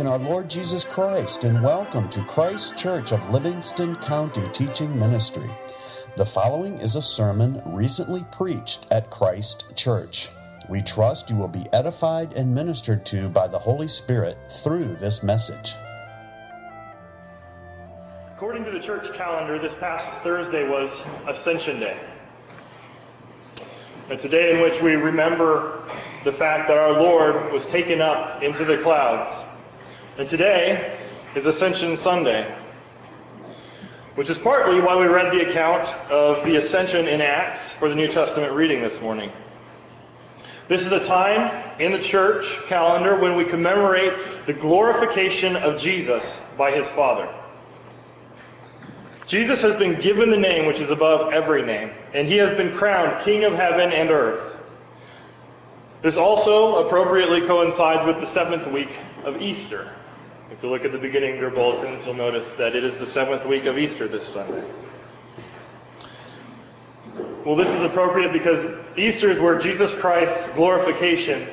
In our Lord Jesus Christ, and welcome to Christ Kirk of Livingston County Teaching Ministry. The following is a sermon recently preached at Christ Kirk. We trust you will be edified and ministered to by the Holy Spirit through this message. According to the church calendar, this past Thursday was Ascension Day. It's a day in which we remember the fact that our Lord was taken up into the clouds. And today is Ascension Sunday, which is partly why we read the account of the ascension in Acts for the New Testament reading this morning. This is a time in the church calendar when we commemorate the glorification of Jesus by his Father. Jesus has been given the name which is above every name, and he has been crowned King of heaven and earth. This also appropriately coincides with the seventh week of Easter. If you look at the beginning of your bulletins, you'll notice that it is the seventh week of Easter this Sunday. Well, this is appropriate because Easter is where Jesus Christ's glorification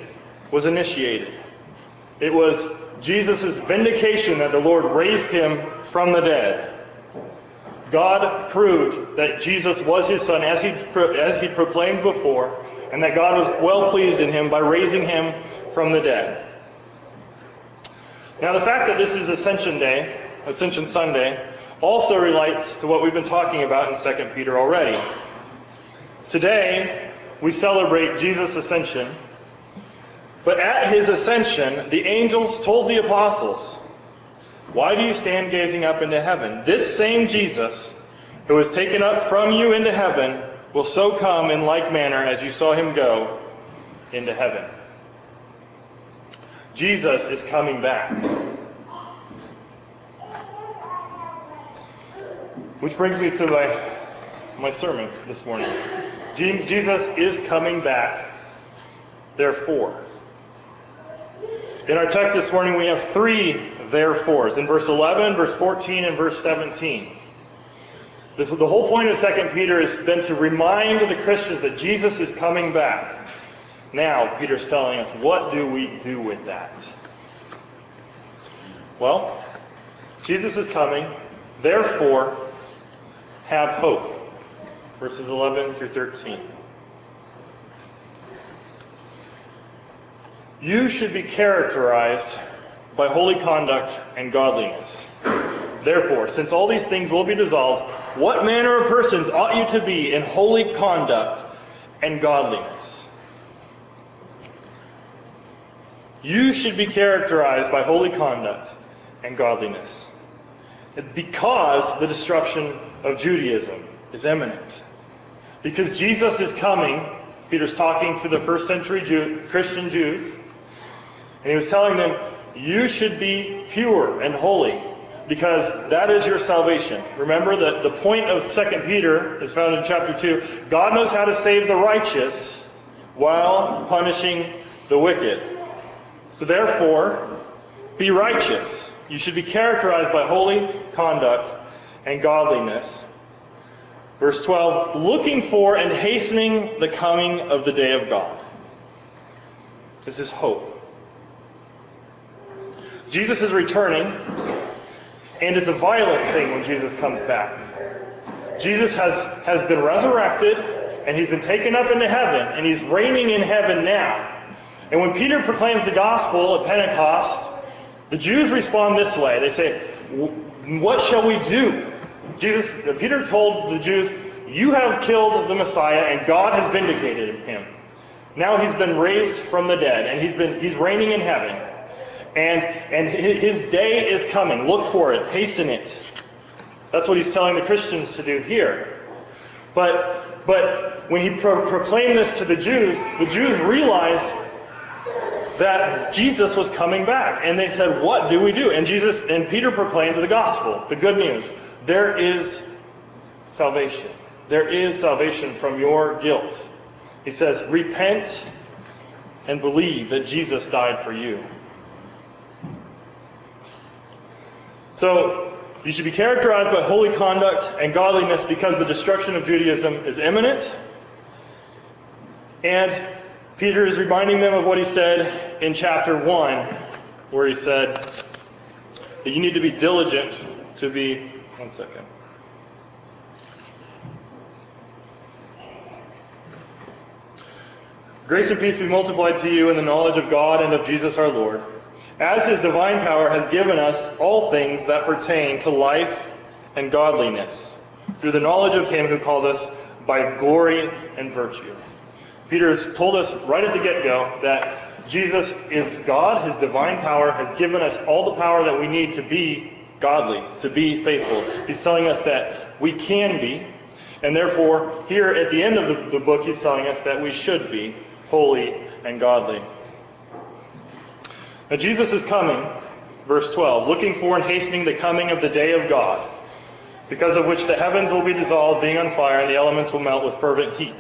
was initiated. It was Jesus' vindication that the Lord raised him from the dead. God proved that Jesus was his son as he, as he proclaimed before, and that God was well pleased in him by raising him from the dead. Now, the fact that this is Ascension Day, Ascension Sunday, also relates to what we've been talking about in 2 Peter already. Today, we celebrate Jesus' ascension, but at his ascension, the angels told the apostles, why do you stand gazing up into heaven? This same Jesus, who was taken up from you into heaven, will so come in like manner as you saw him go into heaven. Jesus is coming back. Which brings me to my, my sermon this morning. Jesus is coming back, therefore. In our text this morning, we have three therefores. In verse 11, verse 14, and verse 17. This, the whole point of 2 Peter has been to remind the Christians that Jesus is coming back. Now, Peter's telling us, what do we do with that? Well, Jesus is coming, therefore, have hope. Verses 11 through 13. You should be characterized by holy conduct and godliness. Therefore, since all these things will be dissolved, what manner of persons ought you to be in holy conduct and godliness? You should be characterized by holy conduct and godliness. Because the destruction of Judaism is imminent. Because Jesus is coming, Peter's talking to the first century Jew, Christian Jews, and he was telling them, you should be pure and holy because that is your salvation. Remember that the point of 2 Peter is found in chapter 2. God knows how to save the righteous while punishing the wicked. So therefore, be righteous. You should be characterized by holy conduct and godliness. Verse 12, looking for and hastening the coming of the day of God. This is hope. Jesus is returning, and it's a violent thing when Jesus comes back. Jesus has, has been resurrected, and he's been taken up into heaven, and he's reigning in heaven now. And when Peter proclaims the gospel at Pentecost, the Jews respond this way. They say, What shall we do? Jesus, Peter told the Jews, You have killed the Messiah, and God has vindicated him. Now he's been raised from the dead, and he's been he's reigning in heaven. And, and his day is coming. Look for it. Hasten it. That's what he's telling the Christians to do here. But, but when he pro- proclaimed this to the Jews, the Jews realized that Jesus was coming back. And they said, What do we do? And Jesus and Peter proclaimed the gospel, the good news. There is salvation. There is salvation from your guilt. He says, Repent and believe that Jesus died for you. So, you should be characterized by holy conduct and godliness because the destruction of Judaism is imminent. And Peter is reminding them of what he said in chapter 1, where he said, that you need to be diligent to be. One second. Grace and peace be multiplied to you in the knowledge of God and of Jesus our Lord, as his divine power has given us all things that pertain to life and godliness, through the knowledge of him who called us by glory and virtue. Peter has told us right at the get go that Jesus is God, his divine power has given us all the power that we need to be godly, to be faithful. He's telling us that we can be, and therefore, here at the end of the, the book, he's telling us that we should be holy and godly. Now, Jesus is coming, verse 12, looking for and hastening the coming of the day of God, because of which the heavens will be dissolved, being on fire, and the elements will melt with fervent heat.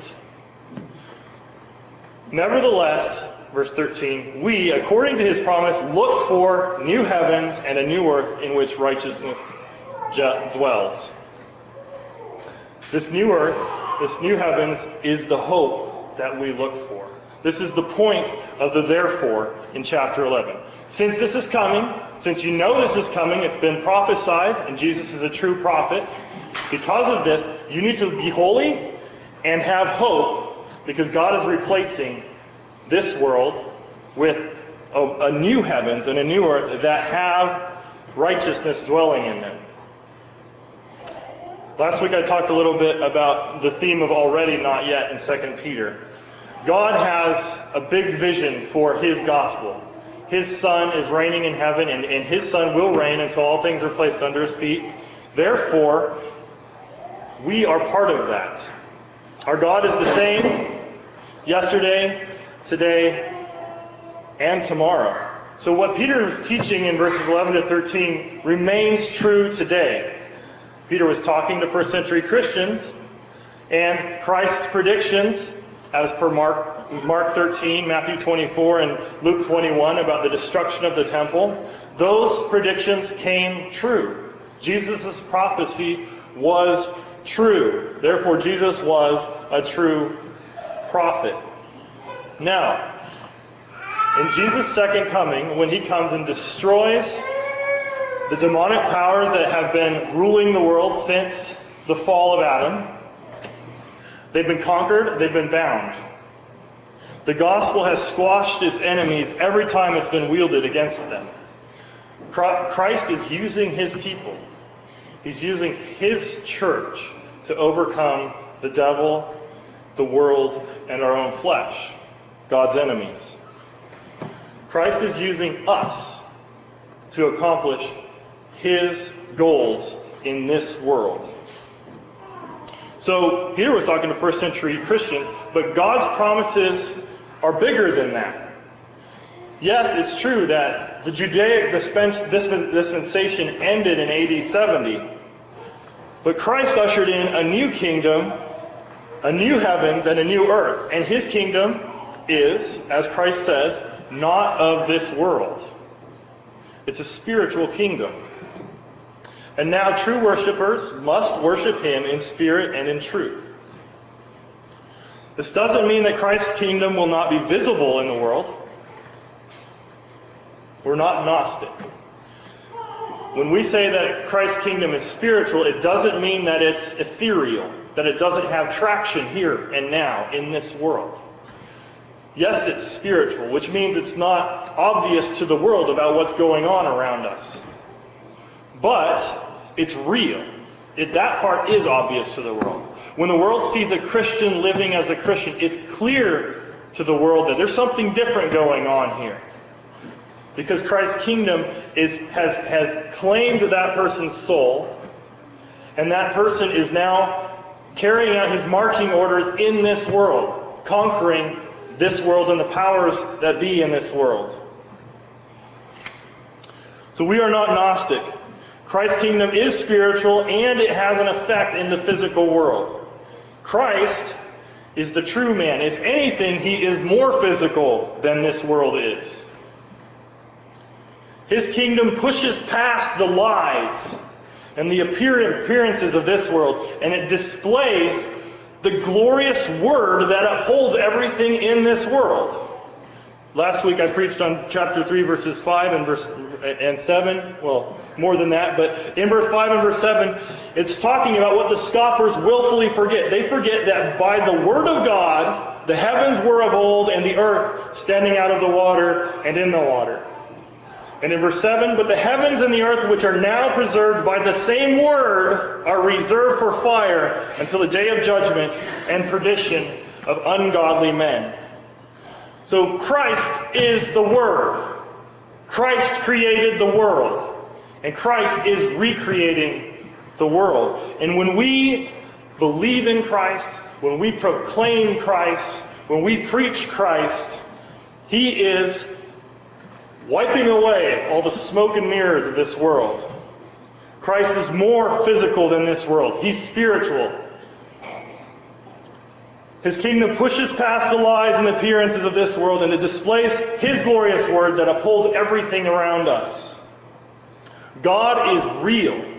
Nevertheless, verse 13, we, according to his promise, look for new heavens and a new earth in which righteousness dwells. This new earth, this new heavens, is the hope that we look for. This is the point of the therefore in chapter 11. Since this is coming, since you know this is coming, it's been prophesied, and Jesus is a true prophet, because of this, you need to be holy and have hope, because God is replacing this world with a, a new heavens and a new earth that have righteousness dwelling in them. Last week I talked a little bit about the theme of already not yet in 2 Peter. God has a big vision for his gospel. His Son is reigning in heaven, and, and his Son will reign until all things are placed under his feet. Therefore, we are part of that. Our God is the same yesterday, today, and tomorrow. So, what Peter was teaching in verses 11 to 13 remains true today. Peter was talking to first century Christians, and Christ's predictions as per Mark, Mark 13, Matthew 24, and Luke 21 about the destruction of the temple, those predictions came true. Jesus' prophecy was true. Therefore, Jesus was a true prophet. Now, in Jesus' second coming, when he comes and destroys the demonic powers that have been ruling the world since the fall of Adam, They've been conquered, they've been bound. The gospel has squashed its enemies every time it's been wielded against them. Christ is using his people, he's using his church to overcome the devil, the world, and our own flesh, God's enemies. Christ is using us to accomplish his goals in this world. So Peter was talking to first century Christians, but God's promises are bigger than that. Yes, it's true that the Judaic dispensation ended in AD 70, but Christ ushered in a new kingdom, a new heavens, and a new earth. And his kingdom is, as Christ says, not of this world. It's a spiritual kingdom. And now true worshippers must worship him in spirit and in truth. This doesn't mean that Christ's kingdom will not be visible in the world. We're not Gnostic. When we say that Christ's kingdom is spiritual, it doesn't mean that it's ethereal, that it doesn't have traction here and now in this world. Yes, it's spiritual, which means it's not obvious to the world about what's going on around us. But it's real. It, that part is obvious to the world. When the world sees a Christian living as a Christian, it's clear to the world that there's something different going on here. Because Christ's kingdom is, has, has claimed that person's soul, and that person is now carrying out his marching orders in this world, conquering this world and the powers that be in this world. So we are not Gnostic. Christ's kingdom is spiritual and it has an effect in the physical world. Christ is the true man. If anything, he is more physical than this world is. His kingdom pushes past the lies and the appearances of this world, and it displays the glorious word that upholds everything in this world. Last week I preached on chapter 3, verses 5 and verse and 7. Well, more than that, but in verse 5 and verse 7, it's talking about what the scoffers willfully forget. They forget that by the word of God, the heavens were of old and the earth standing out of the water and in the water. And in verse 7, but the heavens and the earth, which are now preserved by the same word, are reserved for fire until the day of judgment and perdition of ungodly men. So Christ is the Word. Christ created the world. And Christ is recreating the world. And when we believe in Christ, when we proclaim Christ, when we preach Christ, He is wiping away all the smoke and mirrors of this world. Christ is more physical than this world. He's spiritual. His kingdom pushes past the lies and appearances of this world and it displays His glorious word that upholds everything around us. God is real.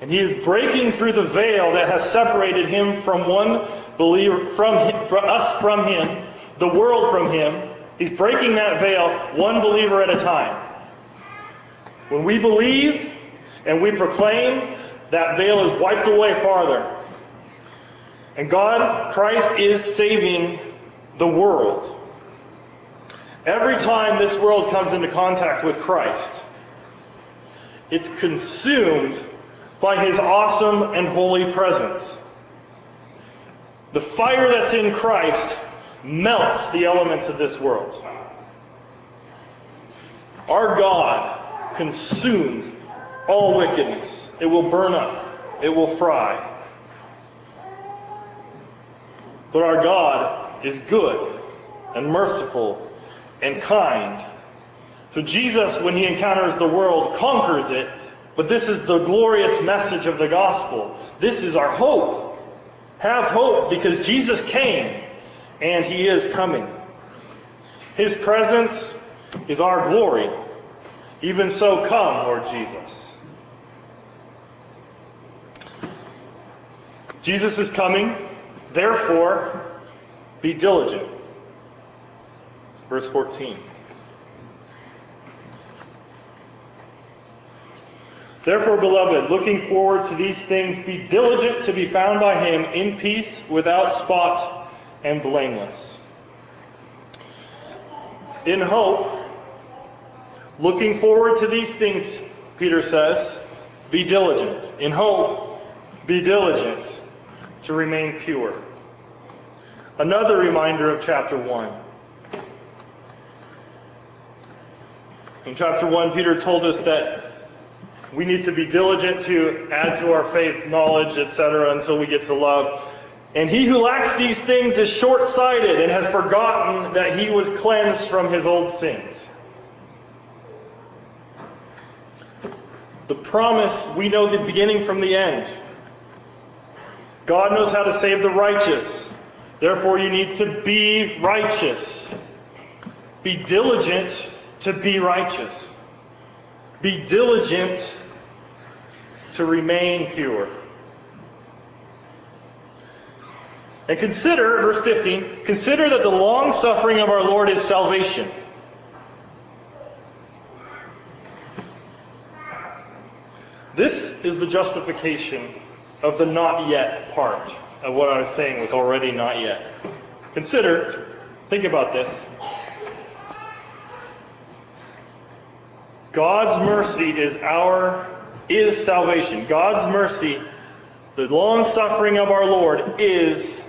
And He is breaking through the veil that has separated Him from one believer, from, him, from us from Him, the world from Him. He's breaking that veil one believer at a time. When we believe and we proclaim, that veil is wiped away farther. And God, Christ is saving the world. Every time this world comes into contact with Christ, it's consumed by his awesome and holy presence. The fire that's in Christ melts the elements of this world. Our God consumes all wickedness. It will burn up. It will fry. But our God is good and merciful and kind. So Jesus, when he encounters the world, conquers it. But this is the glorious message of the gospel. This is our hope. Have hope because Jesus came and he is coming. His presence is our glory. Even so, come, Lord Jesus. Jesus is coming. Therefore, be diligent. Verse 14. Therefore, beloved, looking forward to these things, be diligent to be found by him in peace, without spot, and blameless. In hope, looking forward to these things, Peter says, be diligent. In hope, be diligent to remain pure. Another reminder of chapter 1. In chapter 1, Peter told us that we need to be diligent to add to our faith knowledge, etc., until we get to love. And he who lacks these things is short sighted and has forgotten that he was cleansed from his old sins. The promise, we know the beginning from the end. God knows how to save the righteous. Therefore, you need to be righteous. Be diligent to be righteous. Be diligent to remain pure. And consider, verse 15, consider that the long suffering of our Lord is salvation. This is the justification of the not yet part of what I was saying with already not yet. Consider, think about this. God's mercy is our is salvation. God's mercy, the long suffering of our Lord is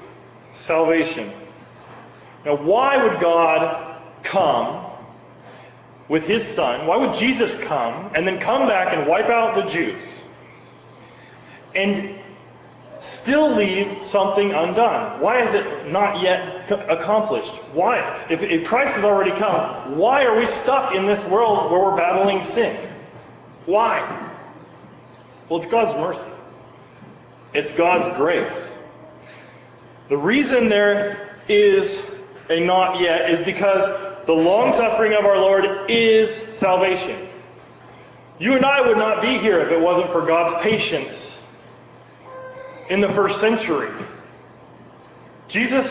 salvation. Now why would God come with his son? Why would Jesus come and then come back and wipe out the Jews? And still leave something undone? Why is it not yet accomplished? Why? If, if, Christ has already come, why are we stuck in this world where we're battling sin? Why? Well, it's God's mercy. It's God's grace. The reason there is a not yet is because the long suffering of our Lord is salvation. You and I would not be here if it wasn't for God's patience in the first century. Jesus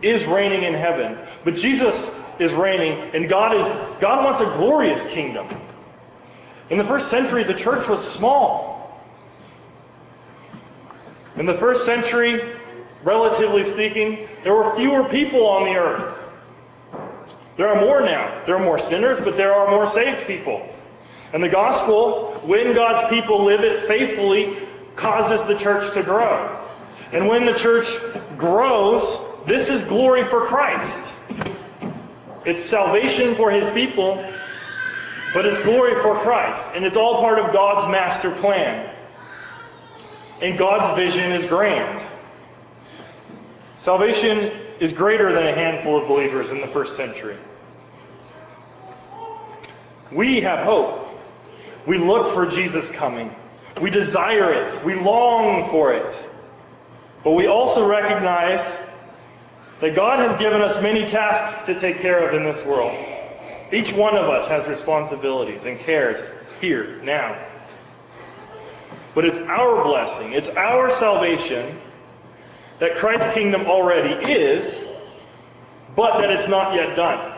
is reigning in heaven, but Jesus is reigning, and God is God wants a glorious kingdom. In the first century, the church was small. In the first century, relatively speaking, there were fewer people on the earth. There are more now. There are more sinners, but there are more saved people. And the gospel, when God's people live it faithfully, causes the church to grow. And when the church grows, this is glory for Christ. It's salvation for his people, but it's glory for Christ. And it's all part of God's master plan. And God's vision is grand. Salvation is greater than a handful of believers in the first century. We have hope. We look for Jesus coming. We desire it. We long for it. But we also recognize that God has given us many tasks to take care of in this world. Each one of us has responsibilities and cares here, now. But it's our blessing, it's our salvation that Christ's kingdom already is, but that it's not yet done.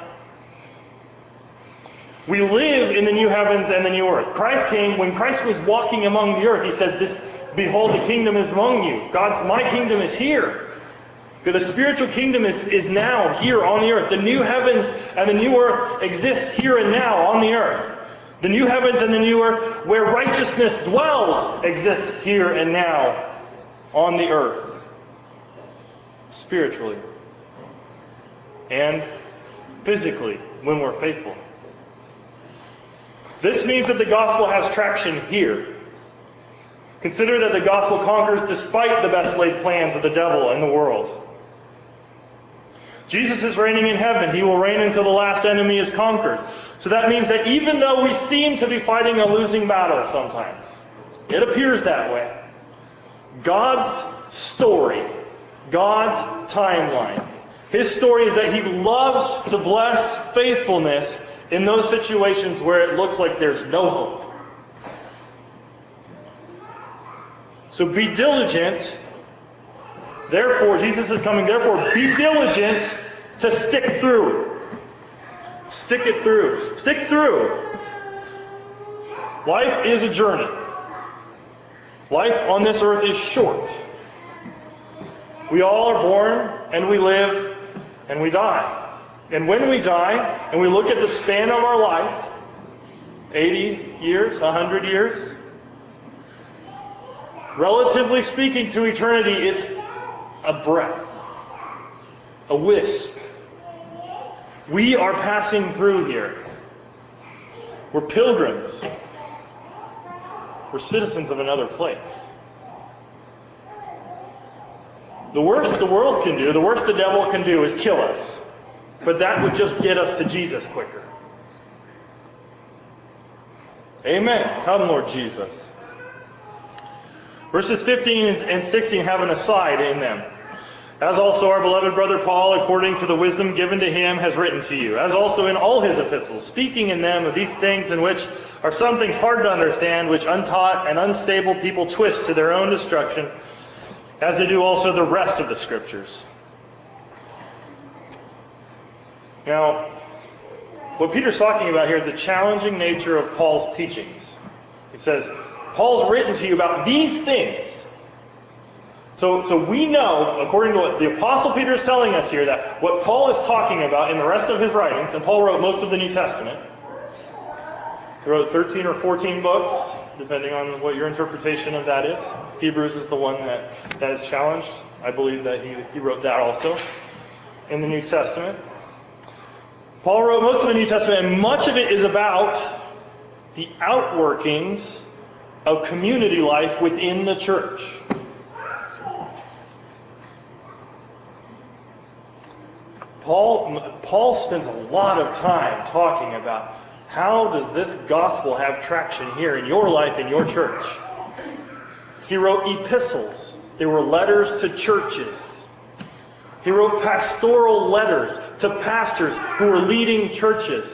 We live in the new heavens and the new earth. Christ came, when Christ was walking among the earth, he said, This behold, the kingdom is among you. God's my kingdom is here. The spiritual kingdom is, is now here on the earth. The new heavens and the new earth exist here and now on the earth. The new heavens and the new earth where righteousness dwells exists here and now on the earth. Spiritually. And physically when we're faithful. This means that the gospel has traction here. Consider that the gospel conquers despite the best laid plans of the devil and the world. Jesus is reigning in heaven. He will reign until the last enemy is conquered. So that means that even though we seem to be fighting a losing battle sometimes, it appears that way. God's story, God's timeline, His story is that He loves to bless faithfulness in those situations where it looks like there's no hope. So be diligent. Therefore, Jesus is coming. Therefore, be diligent to stick through. Stick it through. Stick through. Life is a journey. Life on this earth is short. We all are born and we live and we die. And when we die and we look at the span of our life 80 years, 100 years relatively speaking to eternity, it's a breath, a wisp. We are passing through here. We're pilgrims. We're citizens of another place. The worst the world can do, the worst the devil can do is kill us. But that would just get us to Jesus quicker. Amen. Come, Lord Jesus. Verses 15 and 16 have an aside in them. As also our beloved brother Paul, according to the wisdom given to him, has written to you, as also in all his epistles, speaking in them of these things in which are some things hard to understand, which untaught and unstable people twist to their own destruction, as they do also the rest of the Scriptures. Now, what Peter's talking about here is the challenging nature of Paul's teachings. He says, Paul's written to you about these things. So, so we know, according to what the Apostle Peter is telling us here, that what Paul is talking about in the rest of his writings, and Paul wrote most of the New Testament, he wrote 13 or 14 books, depending on what your interpretation of that is. Hebrews is the one that, that is challenged. I believe that he, he wrote that also in the New Testament. Paul wrote most of the New Testament, and much of it is about the outworkings of community life within the church. Paul, Paul spends a lot of time talking about how does this gospel have traction here in your life, in your church. He wrote epistles. They were letters to churches. He wrote pastoral letters to pastors who were leading churches.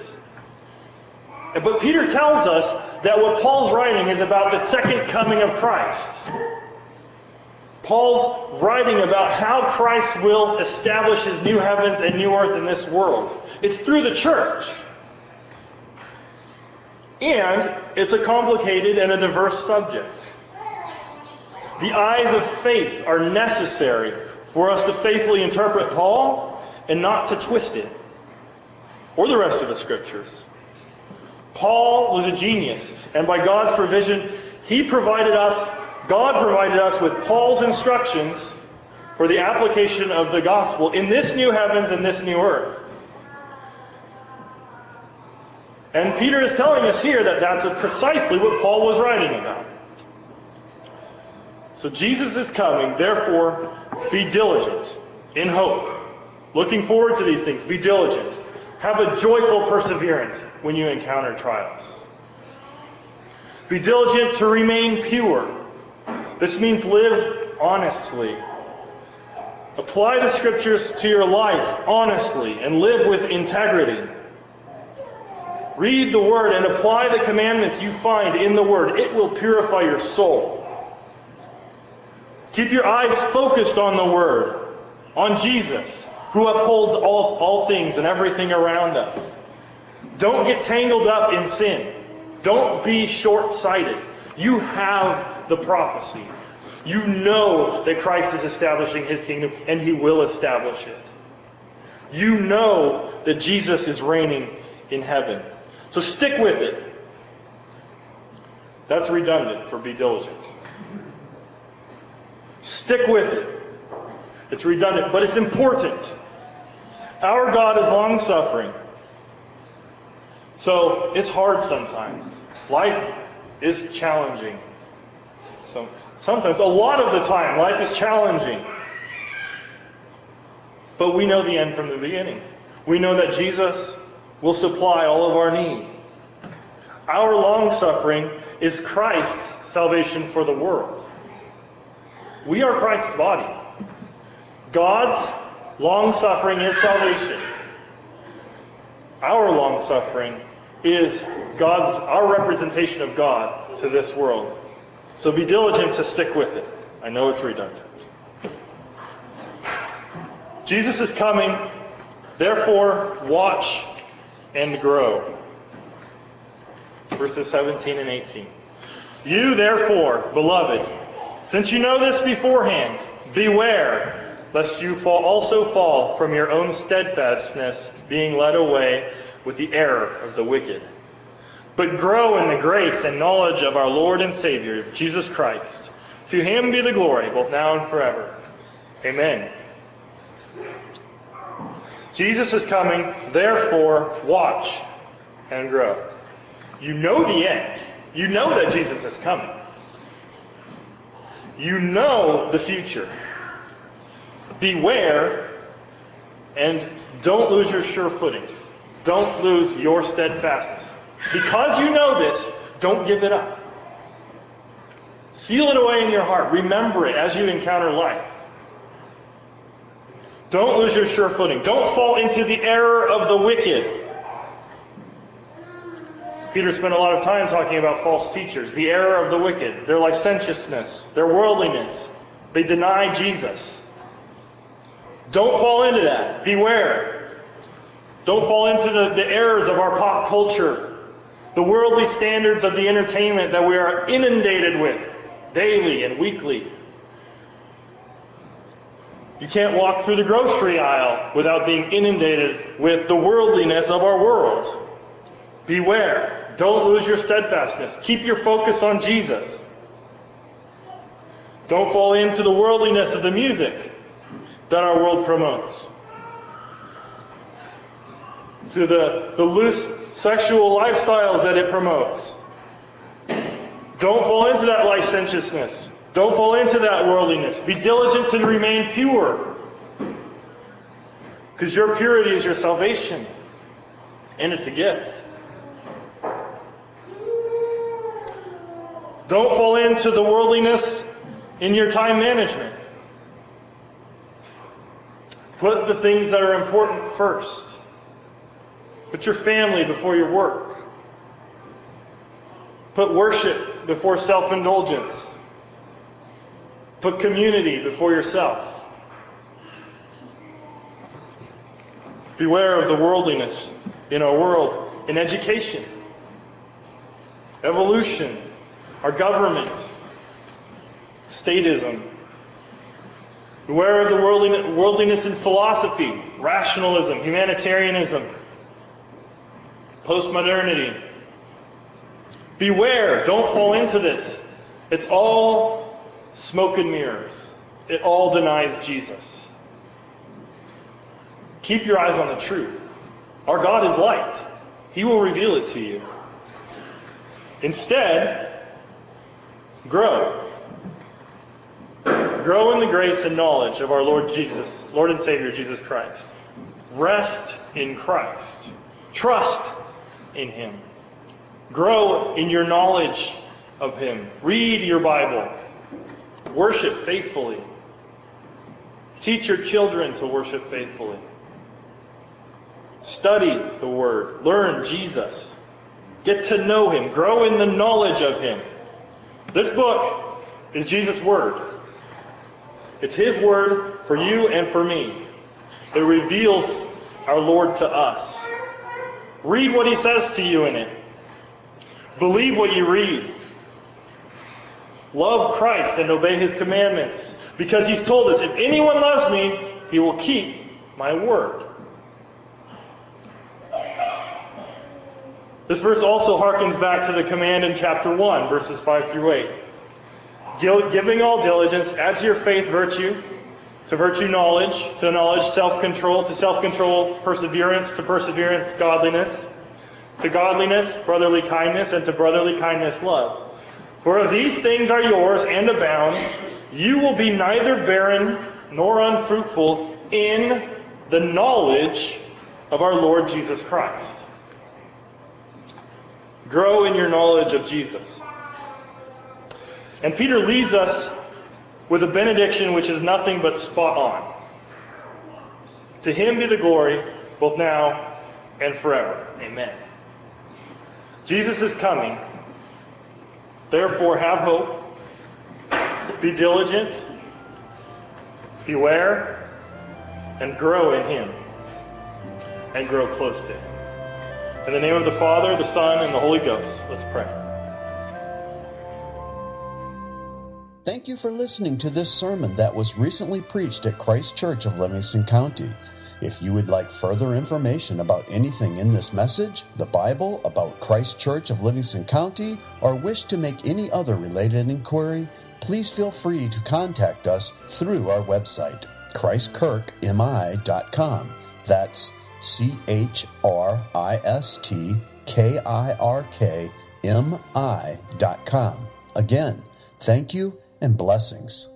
But Peter tells us that what Paul's writing is about the second coming of Christ. Paul's writing about how Christ will establish his new heavens and new earth in this world. It's through the church. And it's a complicated and a diverse subject. The eyes of faith are necessary for us to faithfully interpret Paul and not to twist it, or the rest of the scriptures. Paul was a genius, and by God's provision, he provided us, God provided us with Paul's instructions for the application of the gospel in this new heavens and this new earth. And Peter is telling us here that that's precisely what Paul was writing about. So Jesus is coming, therefore, be diligent in hope. Looking forward to these things, be diligent. Have a joyful perseverance when you encounter trials. Be diligent to remain pure. This means live honestly. Apply the scriptures to your life honestly and live with integrity. Read the Word and apply the commandments you find in the Word. It will purify your soul. Keep your eyes focused on the Word, on Jesus, who upholds all, all things and everything around us. Don't get tangled up in sin. Don't be short sighted. You have the prophecy. You know that Christ is establishing his kingdom, and he will establish it. You know that Jesus is reigning in heaven. So stick with it. That's redundant for be diligent. Stick with it. It's redundant, but it's important. Our God is long suffering. So it's hard sometimes. Life is challenging. So sometimes, a lot of the time, life is challenging. But we know the end from the beginning. We know that Jesus will supply all of our need. Our long suffering is Christ's salvation for the world. We are Christ's body. God's long suffering is salvation. Our long suffering is God's our representation of God to this world. So be diligent to stick with it. I know it's redundant. Jesus is coming, therefore watch and grow. Verses 17 and 18. You, therefore, beloved, since you know this beforehand, beware lest you fall also fall from your own steadfastness, being led away with the error of the wicked. But grow in the grace and knowledge of our Lord and Savior, Jesus Christ. To him be the glory, both now and forever. Amen. Jesus is coming, therefore, watch and grow. You know the end. You know that Jesus is coming. You know the future. Beware and don't lose your sure footing. Don't lose your steadfastness. Because you know this, don't give it up. Seal it away in your heart. Remember it as you encounter life. Don't lose your sure footing. Don't fall into the error of the wicked. Peter spent a lot of time talking about false teachers, the error of the wicked, their licentiousness, their worldliness. They deny Jesus. Don't fall into that. Beware. Don't fall into the, the errors of our pop culture, the worldly standards of the entertainment that we are inundated with daily and weekly. You can't walk through the grocery aisle without being inundated with the worldliness of our world. Beware. Don't lose your steadfastness. Keep your focus on Jesus. Don't fall into the worldliness of the music that our world promotes. To the, the loose sexual lifestyles that it promotes. Don't fall into that licentiousness. Don't fall into that worldliness. Be diligent to remain pure. Because your purity is your salvation. And it's a gift. Don't fall into the worldliness in your time management. Put the things that are important first. Put your family before your work. Put worship before self indulgence. Put community before yourself. Beware of the worldliness in our world, in education, evolution, our government, statism. Beware of the worldliness in philosophy, rationalism, humanitarianism, postmodernity. Beware, don't fall into this. It's all smoke and mirrors. It all denies Jesus. Keep your eyes on the truth. Our God is light. He will reveal it to you. Instead, grow. Grow in the grace and knowledge of our Lord Jesus, Lord and Savior Jesus Christ. Rest in Christ. Trust in Him. Grow in your knowledge of Him. Read your Bible. Worship faithfully. Teach your children to worship faithfully. Study the Word. Learn Jesus. Get to know Him. Grow in the knowledge of Him. This book is Jesus' Word. It's His Word for you and for me. It reveals our Lord to us. Read what He says to you in it. Believe what you read. Love Christ and obey His commandments. Because He's told us, if anyone loves me, He will keep my word. This verse also harkens back to the command in chapter 1, verses 5 through 8. Giving all diligence, add to your faith virtue, to virtue knowledge, to knowledge self control, to self control perseverance, to perseverance godliness, to godliness brotherly kindness, and to brotherly kindness love. For if these things are yours and abound, you will be neither barren nor unfruitful in the knowledge of our Lord Jesus Christ. Grow in your knowledge of Jesus. And Peter leaves us with a benediction which is nothing but spot on. To him be the glory, both now and forever. Amen. Jesus is coming. Therefore, have hope. Be diligent. Beware. And grow in him. And grow close to him. In the name of the Father, the Son, and the Holy Ghost, let's pray. Thank you for listening to this sermon that was recently preached at Christ Kirk of Livingston County. If you would like further information about anything in this message, the Bible, about Christ Kirk of Livingston County, or wish to make any other related inquiry, please feel free to contact us through our website, christkirkmi.com. That's C H R I S T K I R K M I dot com. Again, thank you and blessings.